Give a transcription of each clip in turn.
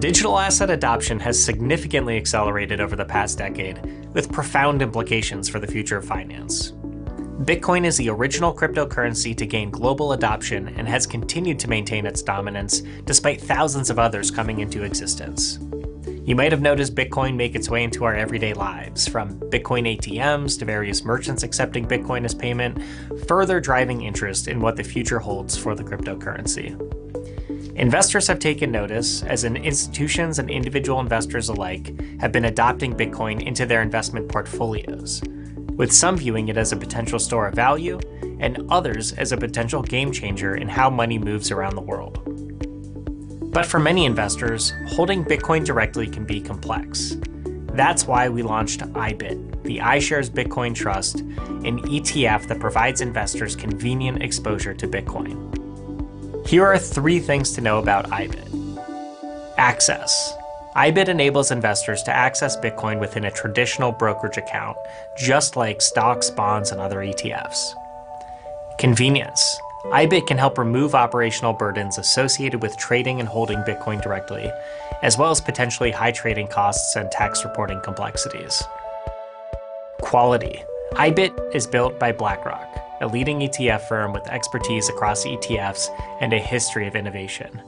Digital asset adoption has significantly accelerated over the past decade, with profound implications for the future of finance. Bitcoin is the original cryptocurrency to gain global adoption and has continued to maintain its dominance despite thousands of others coming into existence. You might have noticed Bitcoin make its way into our everyday lives, from Bitcoin ATMs to various merchants accepting Bitcoin as payment, further driving interest in what the future holds for the cryptocurrency. Investors have taken notice, as in institutions and individual investors alike have been adopting Bitcoin into their investment portfolios, with some viewing it as a potential store of value and others as a potential game changer in how money moves around the world. But for many investors, holding Bitcoin directly can be complex. That's why we launched IBIT, the iShares Bitcoin Trust, an ETF that provides investors convenient exposure to Bitcoin. Here are three things to know about IBIT. Access. IBIT enables investors to access Bitcoin within a traditional brokerage account, just like stocks, bonds, and other ETFs. Convenience. IBIT can help remove operational burdens associated with trading and holding Bitcoin directly, as well as potentially high trading costs and tax reporting complexities. Quality. IBIT is built by BlackRock a leading ETF firm with expertise across ETFs and a history of innovation.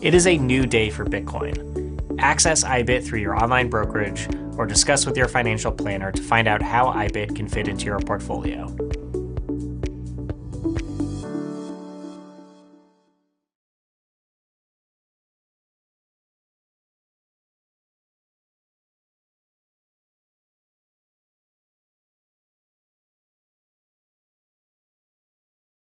It is a new day for Bitcoin. Access IBIT through your online brokerage or discuss with your financial planner to find out how IBIT can fit into your portfolio.